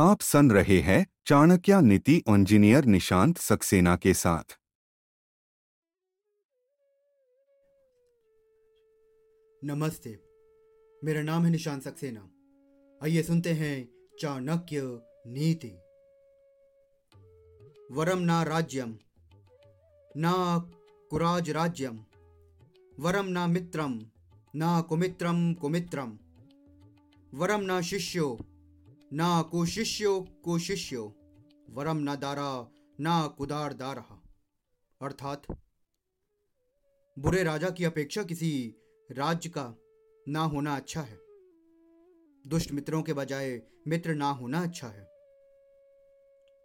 आप सुन रहे हैं चाणक्य नीति इंजीनियर निशांत सक्सेना के साथ। नमस्ते, मेरा नाम है निशांत सक्सेना। आइए सुनते हैं चाणक्य नीति। वरम ना राज्यम, ना कुराज राज्यम, वरम ना मित्रम, ना कुमित्रम कुमित्रम, वरम ना शिष्यो ना को शिष्यो को शिष्यो वरम ना दारा, ना कुदार दारा अर्थात, बुरे राजा की अपेक्षा किसी राज्य का ना होना अच्छा है। दुष्ट मित्रों के बजाय मित्र ना होना अच्छा है।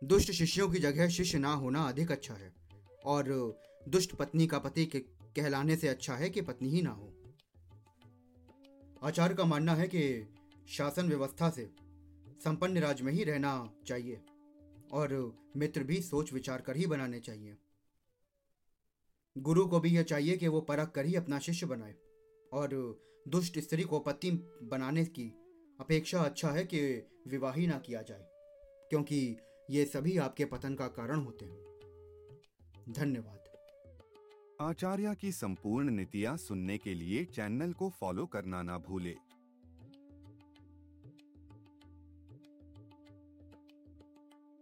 दुष्ट शिष्यों की जगह शिष्य ना होना अधिक अच्छा है। और दुष्ट पत्नी का पति के कहलाने से अच्छा है कि पत्नी ही ना हो। आचार्य का मानना है कि शासन व्यवस्था से संपन्न राज्य में ही रहना चाहिए और मित्र भी सोच विचार कर ही बनाने चाहिए। गुरु को भी यह चाहिए कि वो परख कर ही अपना शिष्य बनाए और दुष्ट स्त्री को पति बनाने की अपेक्षा अच्छा है कि विवाह ही ना किया जाए, क्योंकि ये सभी आपके पतन का कारण होते हैं। धन्यवाद। आचार्य की संपूर्ण नीतियाँ सुनने के लिए चैनल को फॉलो करना ना भूले।